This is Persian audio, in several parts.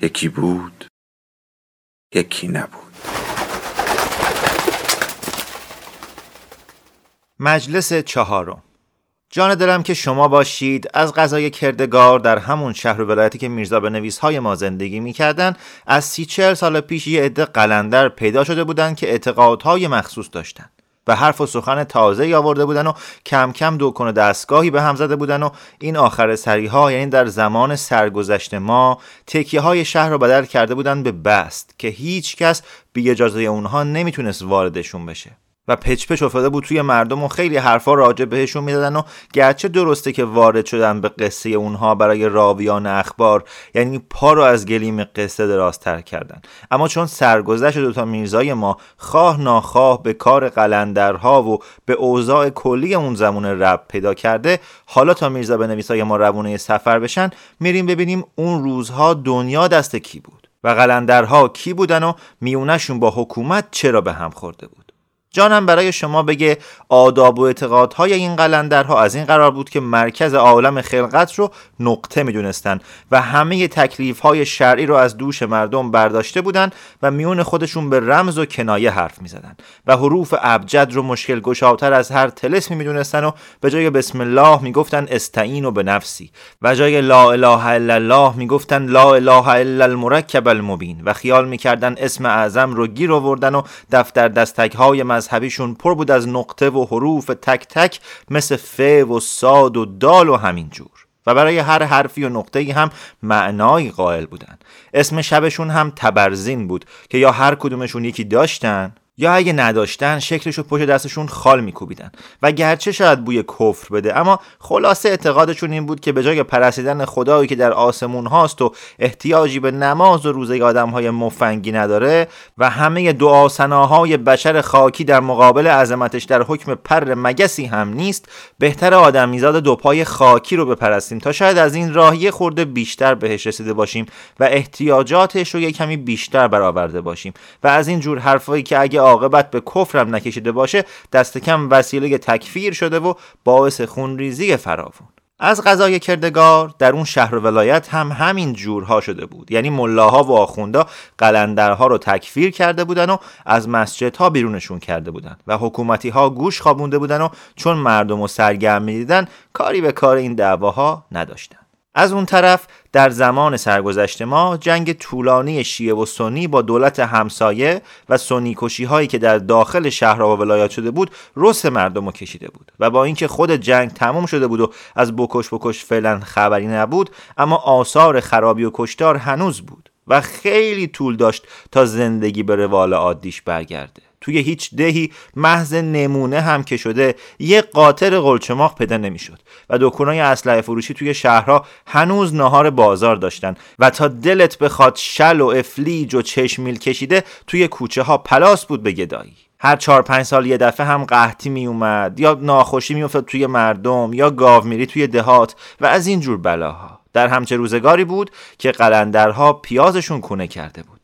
یکی بود یکی نبود. مجلس چهارم. جان دلم که شما باشید از غذای کردگار در همون شهر و ولایتی که میرزا به نویس های ما زندگی می‌کردن از سی چهل سال پیش یه عده قلندر پیدا شده بودند که اعتقادهای مخصوص داشتند و حرف و سخن تازه آورده بودن و کم کم دوکن دستگاهی به هم زده بودن و این آخر سری ها یعنی در زمان سرگذشت ما تکیه های شهر رو بدل کرده بودن به بست که هیچ کس بی اجازه اونها نمی‌تونست واردشون بشه. و پچ پچ افتاده بود توی مردم و خیلی حرفا راجع بهشون می‌دادن و گرچه درسته که وارد شدن به قصه اونها برای راویان اخبار یعنی پا رو از گلیم قصه درازتر کردن. اما چون سرگذشت دوتا میرزای ما خواه ناخواه به کار قلندرها و به اوضاع کلی اون زمان رب پیدا کرده حالا تا میرزا به نویسای ما روونه سفر بشن میریم ببینیم اون روزها دنیا دست کی بود و قلندرها کی بودن و میونشون با حکومت چرا به هم خورده بود. جانم برای شما بگه آداب و اعتقادهای این قلندرها از این قرار بود که مرکز عالم خلقت رو نقطه می‌دونستن و همه تکلیف های شرعی رو از دوش مردم برداشته بودن و میون خودشون به رمز و کنایه حرف می‌زدن و حروف ابجد رو مشکل گشاتر از هر تلسمی می‌دونستن و به جای بسم الله می‌گفتن استعین و به نفسی و جای لا اله الا الله می‌گفتن لا اله الا المرکب المبین و خیال می‌کردن اسم اعظم رو گیر آوردن و دفتر دستک های مذهبیشون پر بود از نقطه و حروف تک تک مثل ف و ساد و دال و همین جور. و برای هر حرفی و نقطه هم معنایی قائل بودن. اسم شبشون هم تبرزین بود که یا هر کدومشون یکی داشتن یا اگه نداشتن شکلشو پشت دستشون خال میکوبیدن. و گرچه شاید بوی کفر بده اما خلاصه اعتقادشون این بود که به جای پرستیدن خدایی که در آسمون هاست و احتیاجی به نماز و روزه آدم های مفنگی نداره و همه دعاسناهای بشر خاکی در مقابل عظمتش در حکم پر مگسی هم نیست بهتر آدمیزاد دو پای خاکی رو بپرستیم تا شاید از این راهی خورده بیشتر بهش رسیده باشیم و احتیاجاتش رو یه کمی بیشتر برآورده باشیم. و از این جور حرفایی که اگه عاقبت به کفرم نکشیده باشه دست کم وسیله تکفیر شده و باعث خونریزی فراوون. از غذای کردگار در اون شهر و ولایت هم همین جورها شده بود. یعنی ملاها و آخوندا قلندرها رو تکفیر کرده بودن و از مسجدها بیرونشون کرده بودن و حکومتی ها گوش خوابونده بودن و چون مردم و سرگرم می‌دیدن کاری به کار این دعواها نداشتن. از اون طرف در زمان سرگذشت ما جنگ طولانی شیعه و سنی با دولت همسایه و سنی کشی هایی که در داخل شهرها و ولایات شده بود رس مردم رو کشیده بود و با اینکه خود جنگ تمام شده بود و از بکش بکش فعلا خبری نبود اما آثار خرابی و کشتار هنوز بود و خیلی طول داشت تا زندگی به روال عادیش برگرده. توی هیچ دهی محض نمونه هم که شده یه قاطر قلچماق پیدا نمی‌شد و دکونای اسلحه فروشی توی شهرها هنوز نهار بازار داشتن و تا دلت بخواد شل و افلیج و چشمیل کشیده توی کوچه ها پلاس بود به گدایی. هر چهار پنج سال یه دفعه هم قحطی می اومد یا ناخوشی میافتاد توی مردم یا گاو میری توی دهات و از این جور بلاها. در همچه روزگاری بود که قلندرها پیازشون کونه کرده بود.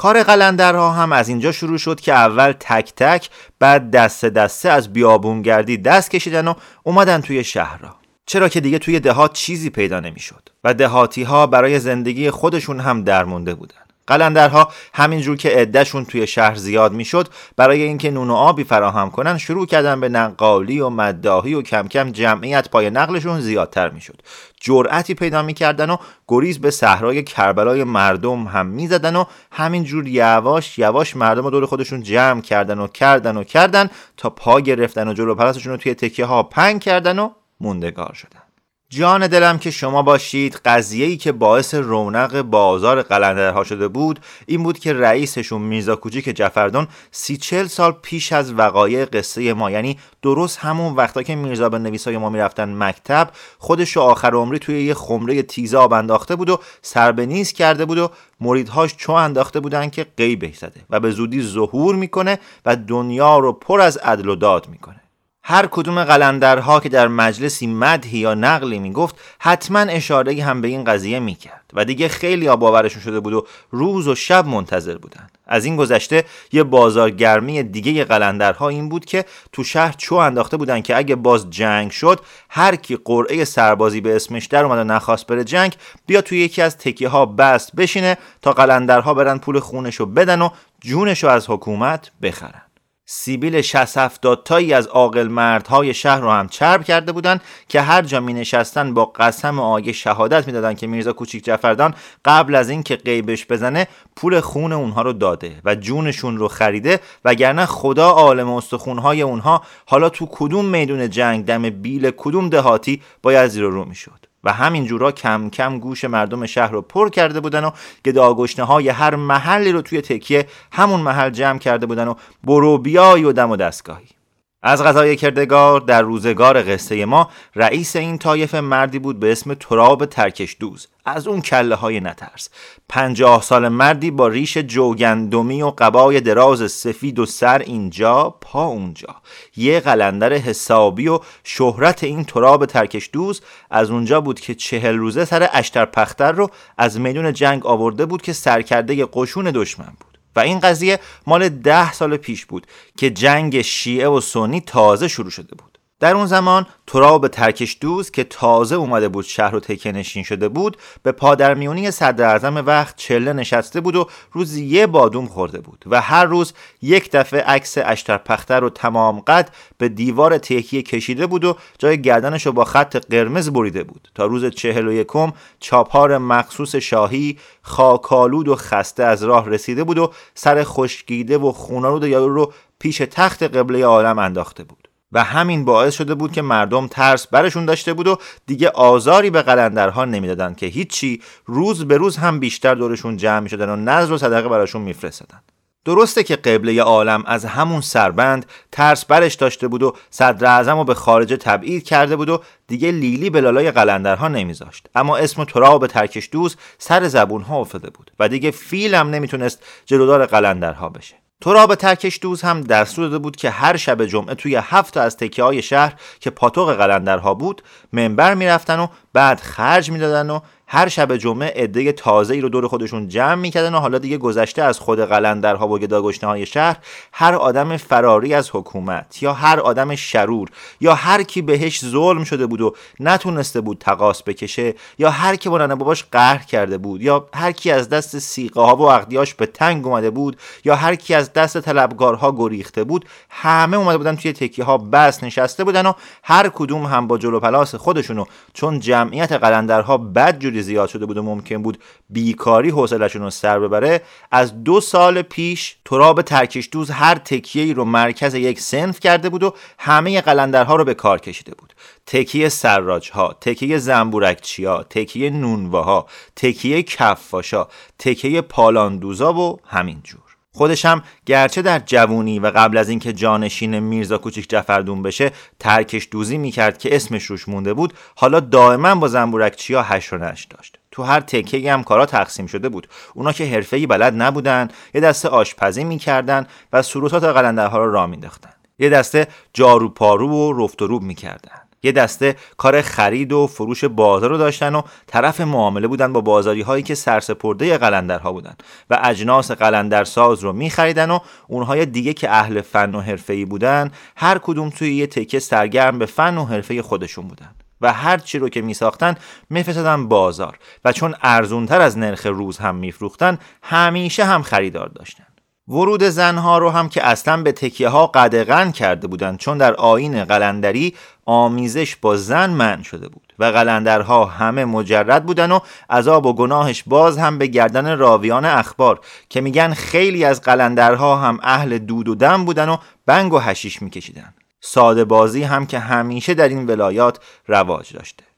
کار قلندرها هم از اینجا شروع شد که اول تک تک بعد دسته دسته از بیابونگردی دست کشیدن و اومدن توی شهرها چرا که دیگه توی دهات چیزی پیدا نمی‌شد و دهاتی ها برای زندگی خودشون هم درمونده بودن. قلندرها همینجور که عدهشون توی شهر زیاد می‌شد برای اینکه نون و آبی فراهم کنن شروع کردن به نقالی و مداهی و کم کم جمعیت پای نقلشون زیادتر می‌شد. جرأتی پیدا می‌کردن و گریز به صحرای کربلای مردم هم می‌زدن و همینجور یواش یواش مردم رو دور خودشون جمع کردن و کردن و کردن تا پا گرفتن و جلو پرستشون رو توی تکیه ها پنگ کردن و موندگار شدن. جان دلم که شما باشید. قضیه ای که باعث رونق بازار قلندرها شده بود این بود که رئیسشون میرزا کوچیک جفردون سی چل سال پیش از وقایع قصه ما یعنی درست همون وقتا که میرزا به نویسای ما می‌رفتن مکتب خودش آخر عمری توی یه خمره تیزاب انداخته بود و سر به نیز کرده بود و مریدهاش چو انداخته بودن که قیبه زده و به زودی ظهور می‌کنه و دنیا رو پر از عدل و داد می‌کنه. هر کدوم قلندرها که در مجلسی مدهی یا نقلی می‌گفت حتما اشاره هم به این قضیه می‌کرد و دیگه خیلی باورشون شده بود و روز و شب منتظر بودن از این گذشته یه بازارگرمی دیگه قلندرها این بود که تو شهر چو انداخته بودن که اگه باز جنگ شد هر کی قرعه سربازی به اسمش در اومد و نخواست بره جنگ بیا توی یکی از تکیه ها بست بشینه تا قلندرها برن پول خونشو بدن و جونشو از حکومت بخرن. سیبیل 60 70 تایی از عاقل مردهای شهر رو هم چرب کرده بودند که هر جا می نشستن با قسم آیه شهادت می‌دادن که میرزا کوچیک جفردان قبل از اینکه قیبش بزنه پول خون اونها رو داده و جونشون رو خریده وگرنه خدا عالم استخونهای اونها حالا تو کدوم میدون جنگ دم بیل کدوم دهاتی باید زیر رو می‌شد. و همین جورا کم کم گوش مردم شهر رو پر کرده بودن و گداگشنه های هر محلی رو توی تکیه همون محل جمع کرده بودن و برو بیای و دم و دستگاهی. از غذای کردگار در روزگار قصه ما رئیس این طایفه مردی بود به اسم تراب ترکش دوز از اون کله های نترس. پنجاه سال مردی با ریش جوگندمی و قبای دراز سفید و سر اینجا پا اونجا. یه قلندر حسابی و شهرت این تراب ترکش دوز از اونجا بود که چهل روزه سر اشتر پختر رو از میدون جنگ آورده بود که سرکرده قشون دشمن بود. و این قضیه مال ده سال پیش بود که جنگ شیعه و سنی تازه شروع شده بود. در اون زمان تراب ترکش دوز که تازه اومده بود شهر و تکه نشین شده بود به پادرمیونی صدر اعظم وقت چله نشسته بود و روز یه بادوم خورده بود و هر روز یک دفعه عکس اشتر پختر رو تمام قد به دیوار تکیه کشیده بود و جای گردنش رو با خط قرمز بریده بود تا روز چهل و یکم چاپار مخصوص شاهی خاکالود و خسته از راه رسیده بود و سر خشکیده و خونالود یارو رو پیش تخت قبله عالم انداخته بود. و همین باعث شده بود که مردم ترس برشون داشته بود و دیگه آزاری به قلندرها نمی‌دادن که هیچی روز به روز هم بیشتر دورشون جمع شدن و نظر و صدقه براشون میفرستادن. درسته که قبله عالم از همون سربند ترس برش داشته بود و صدر اعظم رو به خارجه تبعید کرده بود و دیگه لیلی به لالای قلندرها نمیذاشت. اما اسم تراب ترکش دوز سر زبون ها افتاده بود و دیگه فیل هم نمی‌تونست جلودار قلندرها بشه. تراب ترکش دوز هم دستور داده بود که هر شب جمعه توی هفت تا از تکیه های شهر که پاتوق قلندرها بود منبر می‌رفتن و بعد خرج می‌دادن و هر شب جمعه عده تازه ای رو دور خودشون جمع می‌کردن و حالا دیگه گذشته از خود قلندرها و گداگشنه های شهر هر آدم فراری از حکومت یا هر آدم شرور یا هر کی بهش ظلم شده بود و نتونسته بود تقاس بکشه یا هر کی با باباش قهر کرده بود یا هر کی از دست سیقه ها و عقدیاش به تنگ اومده بود یا هر کی از دست طلبگارها گریخته بود همه اومده بودن توی تکیه ها بس نشسته بودن و هر کدوم هم با جلو پلاس خودشونو چون جمعیت قلندرها بدجوری زیاد شده بود و ممکن بود بیکاری حوصلهشون رو سر ببره از دو سال پیش تراب ترکش دوز هر تکیه رو مرکز یک صنف کرده بود و همه قلندرها رو به کار کشیده بود. تکیه سراج ها تکیه زنبورکچی ها تکیه نونواها تکیه کفاشا تکیه پالاندوزا و همینجور خودشم گرچه در جوونی و قبل از اینکه جانشین میرزا کوچیک جفردون بشه ترکش دوزی می‌کرد که اسمش روش مونده بود حالا دائما با زنبورکچیا حشر و نشر داشت. تو هر تکیه هم کارا تقسیم شده بود. اونا که حرفه‌ای بلد نبودن یه دسته آشپزی می‌کردن و سروتات قلندرها رو را مینداختن یه دسته جارو پارو و رفت و روب می‌کردن. یه دسته کار خرید و فروش بازار رو داشتن و طرف معامله بودن با بازاری هایی که سرسپرده قلندرها بودن و اجناس قلندرساز رو میخریدن و اونهای دیگه که اهل فن و حرفه‌ای بودن هر کدوم توی یه تکه سرگرم به فن و حرفه خودشون بودن و هر چی رو که میساختن میفرستادن بازار و چون ارزونتر از نرخ روز هم میفروختن همیشه هم خریدار داشتن. ورود زنها رو هم که اصلا به تکیه ها قدغن کرده بودند چون در آین قلندری آمیزش با زن من شده بود و قلندرها همه مجرد بودن و عذاب و گناهش باز هم به گردن راویان اخبار که میگن خیلی از قلندرها هم اهل دود و دم بودن و بنگ و هشیش میکشیدن ساده بازی هم که همیشه در این ولایات رواج داشته.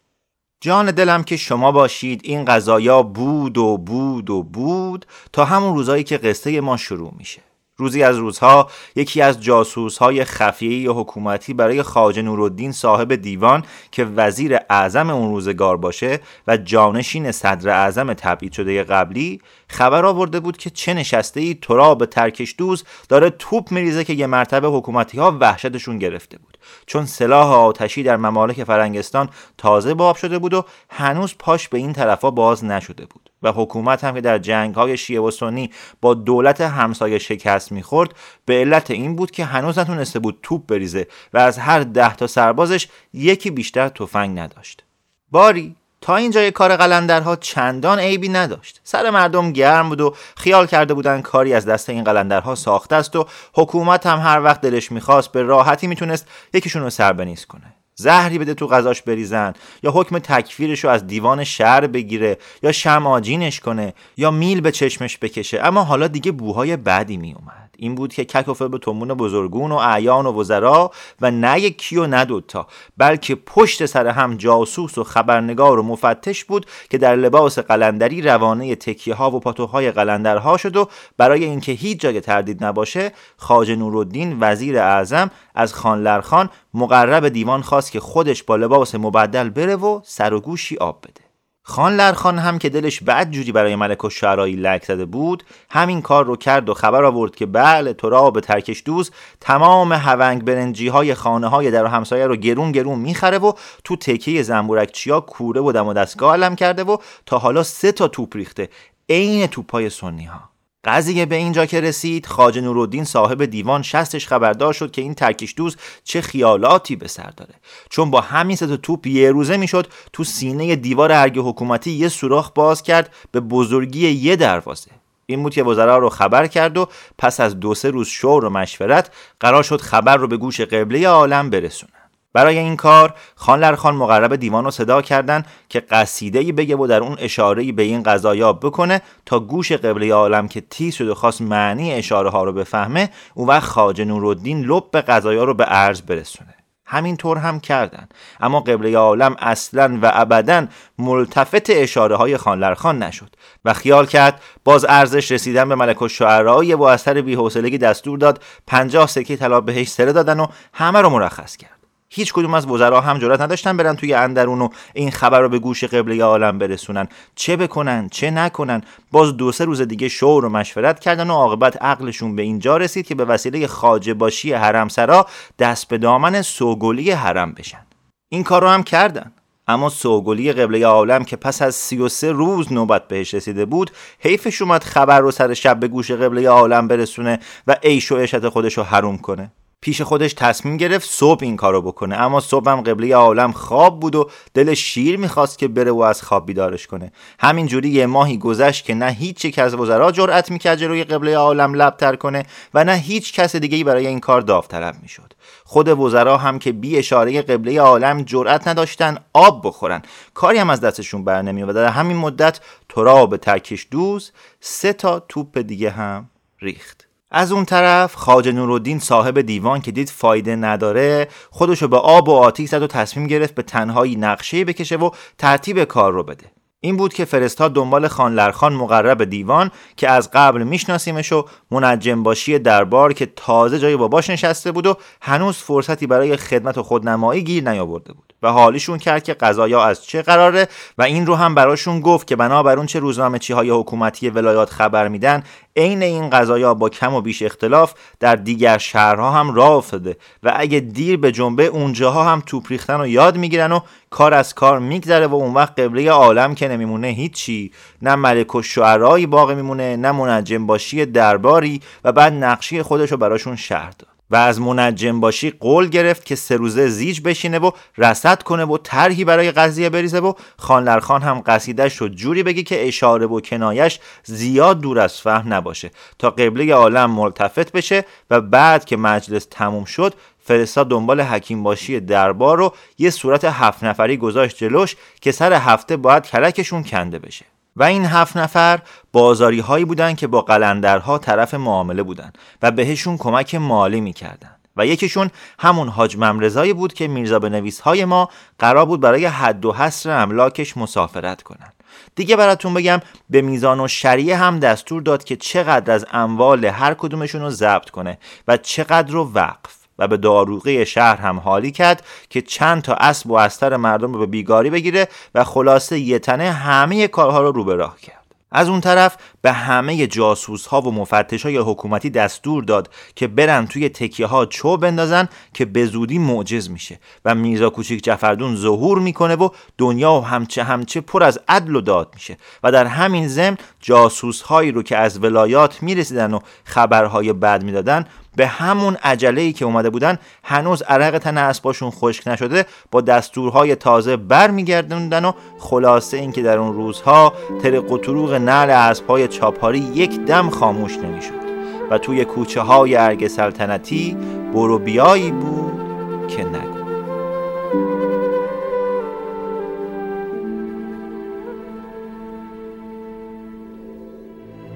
جان دلم که شما باشید این قضایا بود و بود و بود تا همون روزایی که قصه ما شروع میشه. روزی از روزها یکی از جاسوس های خفیه حکومتی برای خاج نورالدین صاحب دیوان که وزیر اعظم اون روزگار باشه و جانشین صدر اعظم تبعید شده قبلی خبر آورده بود که چه نشسته ای به ترکش دوز داره توپ میریزه که یه مرتبه حکومتی ها وحشتشون گرفته بود. چون سلاح آتشی در ممالک فرنگستان تازه باب شده بود و هنوز پاش به این طرفا باز نشده بود. و حکومت هم که در جنگ های شیعه و سنی با دولت همسایه شکست می‌خورد به علت این بود که هنوز نتونسته بود توپ بریزه و از هر ده تا سربازش یکی بیشتر تفنگ نداشت. باری تا اینجای کار قلندرها چندان عیبی نداشت. سر مردم گرم بود و خیال کرده بودن کاری از دست این قلندرها ساخته است و حکومت هم هر وقت دلش می‌خواست به راحتی می‌تونست یکیشون رو سربنیز کنه. زهری بده تو غذاش بریزن یا حکم تکفیرش رو از دیوان شهر بگیره یا شماجینش کنه یا میل به چشمش بکشه. اما حالا دیگه بوهای بدی میومد. این بود که ککوفه به تومون بزرگون و اعیان و وزرا و نه یکی و نه دوتا بلکه پشت سر هم جاسوس و خبرنگار و مفتش بود که در لباس قلندری روانه تکیه ها و پاتوهای قلندرها شد و برای اینکه هیچ جای تردید نباشه خاج نورالدین وزیر اعظم از خان لرخان مقرب دیوان خواست که خودش با لباس مبدل بره و سر و گوشی آب بده. خان لرخان هم که دلش بد جوری برای ملک و شعرایی لک زده بود همین کار رو کرد و خبر آورد که بله به ترکش دوز تمام هونگ برنجی های خانه های در همسایه رو گرون گرون می‌خره و تو تکیه زنبورکچیا کوره و دم و دستگاه علم کرده و تا حالا سه تا توپ ریخته. عین توپای سنی ها قضیه به اینجا که رسید خاج نورالدین صاحب دیوان شستش خبردار شد که این ترکش دوز چه خیالاتی به سر داره. چون با همین سه توپ یه روزه می‌شد تو سینه دیوار ارگ حکومتی یه سوراخ باز کرد به بزرگی یه دروازه. این بود که وزرا رو خبر کرد و پس از دو سه روز شور و مشورت قرار شد خبر رو به گوش قبله عالم برسونه. برای این کار خان لرخان مقرب دیوان رو صدا کردن که قصیده بگه و در اون اشاره به این قضایا بکنه تا گوش قبله عالم که تیز شد و خواست معنی اشاره ها رو بفهمه اون وقت خاج نورالدین لب به قضایا رو به عرض برسونه. همین طور هم کردن. اما قبله عالم اصلا و ابدا ملتفت اشاره های خانلرخان نشد و خیال کرد باز ارزش رسیدن به ملک و شعرهای و اثر بیحوصلگی دستور داد پنجاه سکه طلا بهش سره دادن و همه رو مرخص کرد. هیچ کدوم از وزرا هم جرات نداشتن برن توی اندرون و این خبر رو به گوش قبله عالم برسونن. چه بکنن؟ چه نکنن؟ باز دو سه روز دیگه شور و مشورت کردن و عاقبت عقلشون به اینجا رسید که به وسیله خاجه باشی حرم سرا دست به دامن سوگلی حرم بشن. این کار رو هم کردن. اما سوگلی قبله عالم که پس از 33 روز نوبت بهش رسیده بود حیفش اومد خبر رو سر شب به گوش قبله عالم برسونه و عیش و عشت خودش رو حروم کنه. پیش خودش تصمیم گرفت صبح این کارو بکنه. اما صبح هم قبله عالم خواب بود و دل شیر می‌خواست که بره و از خواب بیدارش کنه. همینجوری یه ماهی گذشت که نه هیچ یک از وزرا جرأت می‌کرد جلوی قبله عالم لبتر کنه و نه هیچ کس دیگه برای این کار داوطلب می‌شد. خود وزرا هم که بی اشاره قبله عالم جرأت نداشتن آب بخورن. کاری هم از دستشون بر و در همین مدت تراب ترکش دوز سه تا توپ دیگه هم ریخت. از اون طرف خاج نورالدین صاحب دیوان که دید فایده نداره خودشو به آب و آتیش زد و تصمیم گرفت به تنهایی نقشه بکشه و ترتیب کار رو بده. این بود که فرستاد دنبال خان لرخان مقرب دیوان که از قبل میشناسیمش و منجم باشی دربار که تازه جای باباش نشسته بود و هنوز فرصتی برای خدمت و خودنمایی گیر نیاورده بود. و حالیشون کرد که قضایا از چه قراره و این رو هم براشون گفت که بنابر اون چه روزنامه چی های حکومتی ولایات خبر میدن عین این قضایا با کم و بیش اختلاف در دیگر شهرها هم راه افتاده و اگه دیر به جنبه اونجاها هم توپ ریختن و یاد می‌گیرن و کار از کار میگذره و اون وقت قبله عالم که نمیمونه هیچی. نه ملک و شعرایی باقی میمونه نه منجم باشی درباری و بعد نقشی خودش رو براشون شهر داد. و از منجم باشی قول گرفت که سه روزه زیج بشینه و رسد کنه و طرحی برای قضیه بریزه و خانلرخان هم قصیدش رو جوری بگی که اشاره و کنایش زیاد دور از فهم نباشه. تا قبله عالم ملتفت بشه و بعد که مجلس تموم شد فرستاد دنبال حکیم باشی دربار رو یه صورت هفت نفری گذاشت جلوش که سر هفته باید کلکشون کنده بشه. و این هفت نفر بازاری هایی بودن که با قلندرها طرف معامله بودن و بهشون کمک مالی می‌کردن و یکیشون همون حاج ممرزایی بود که میرزا نویس های ما قرار بود برای حد و حصر املاکش مسافرت کنن دیگه براتون بگم به میزان و شریعه هم دستور داد که چقدر از اموال هر کدومشون رو ضبط کنه و چقدر رو وقف. و به داروغه شهر هم حالی کرد که چند تا اسب و استر مردم رو به بیگاری بگیره و خلاصه یه تنه همه کارها رو رو به راه کرد. از اون طرف به همه جاسوس ها و مفتش های حکومتی دستور داد که برن توی تکیه ها چو بندازن که به زودی معجز میشه و میرزا کوچیک جفردون ظهور می‌کنه و دنیا و همچه همچه پر از عدل و داد میشه و در همین ضمن جاسوس هایی رو که از ولایات می‌رسیدن و خبرهای بد می‌دادن به همون عجله که اومده بودن هنوز عرق تن اسباشون خشک نشده با دستورهای تازه برمیگردوندن و خلاصه اینکه در اون روزها طرق و نعل اسبهای چاپاری یک دم خاموش نمی‌شد و توی کوچه های ارگ سلطنتی برو بیایی بود که نگو.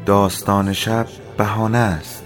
داستان شب بهانه است.